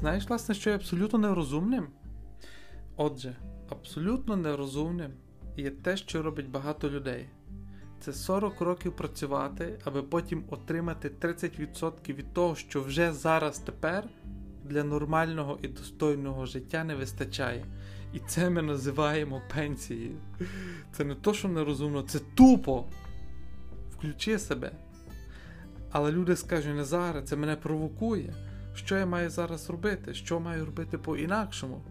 Знаєш, власне, що є абсолютно нерозумним? Отже, абсолютно нерозумним є те, що робить багато людей. Це 40 років працювати, аби потім отримати 30% від того, що вже зараз тепер для нормального і достойного життя не вистачає. І це ми називаємо пенсією. Це не то, що нерозумно, це тупо. Включи себе. Але люди скажуть, не зараз, це мене провокує. Що я маю зараз робити? Що маю робити по-інакшому?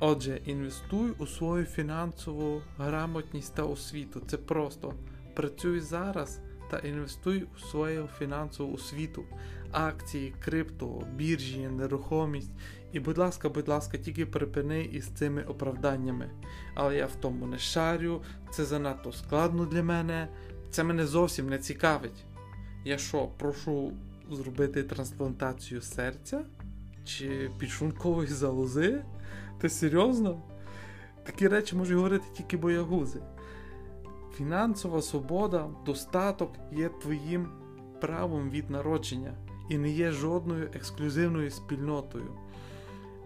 Отже, інвестуй у свою фінансову грамотність та освіту. Це просто працюй зараз та інвестуй у свою фінансову освіту, акції, крипто, біржі, нерухомість. І, будь ласка, будь ласка, тільки припини із цими оправданнями. Але я в тому не шарю, це занадто складно для мене, це мене зовсім не цікавить. Я що, прошу зробити трансплантацію серця чи підшункової залози? Ти серйозно? Такі речі можуть говорити тільки боягузи. Фінансова свобода, достаток є твоїм правом від народження і не є жодною ексклюзивною спільнотою.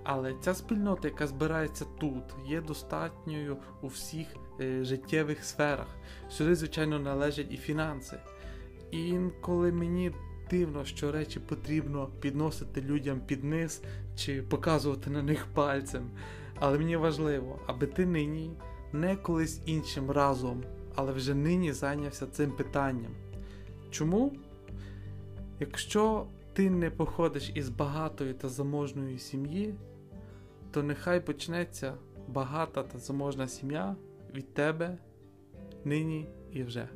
Але ця спільнота, яка збирається тут, є достатньою у всіх е, життєвих сферах. Сюди, звичайно, належать і фінанси. І інколи мені дивно, що речі потрібно підносити людям під низ чи показувати на них пальцем. Але мені важливо, аби ти нині не колись іншим разом, але вже нині зайнявся цим питанням. Чому? Якщо ти не походиш із багатої та заможної сім'ї, то нехай почнеться багата та заможна сім'я від тебе нині і вже.